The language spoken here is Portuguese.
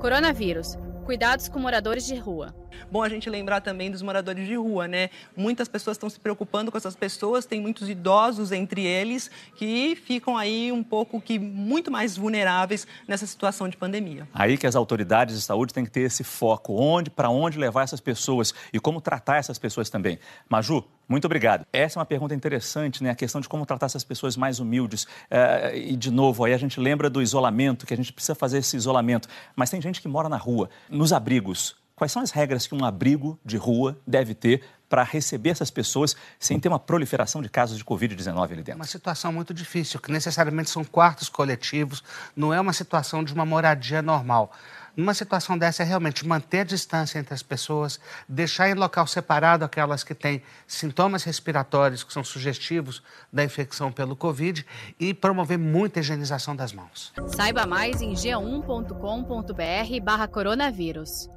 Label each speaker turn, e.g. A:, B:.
A: Coronavírus. Cuidados com moradores de rua.
B: Bom a gente lembrar também dos moradores de rua, né? Muitas pessoas estão se preocupando com essas pessoas, tem muitos idosos entre eles que ficam aí um pouco que muito mais vulneráveis nessa situação de pandemia.
C: Aí que as autoridades de saúde têm que ter esse foco, onde, para onde levar essas pessoas e como tratar essas pessoas também. Maju, muito obrigado. Essa é uma pergunta interessante, né? A questão de como tratar essas pessoas mais humildes. É, e, de novo, aí a gente lembra do isolamento, que a gente precisa fazer esse isolamento. Mas tem gente que mora na rua, nos abrigos. Quais são as regras que um abrigo de rua deve ter para receber essas pessoas sem ter uma proliferação de casos de Covid-19 ali dentro?
D: Uma situação muito difícil, que necessariamente são quartos coletivos, não é uma situação de uma moradia normal. Numa situação dessa, é realmente manter a distância entre as pessoas, deixar em local separado aquelas que têm sintomas respiratórios que são sugestivos da infecção pelo Covid e promover muita higienização das mãos.
A: Saiba mais em g1.com.br/barra coronavírus.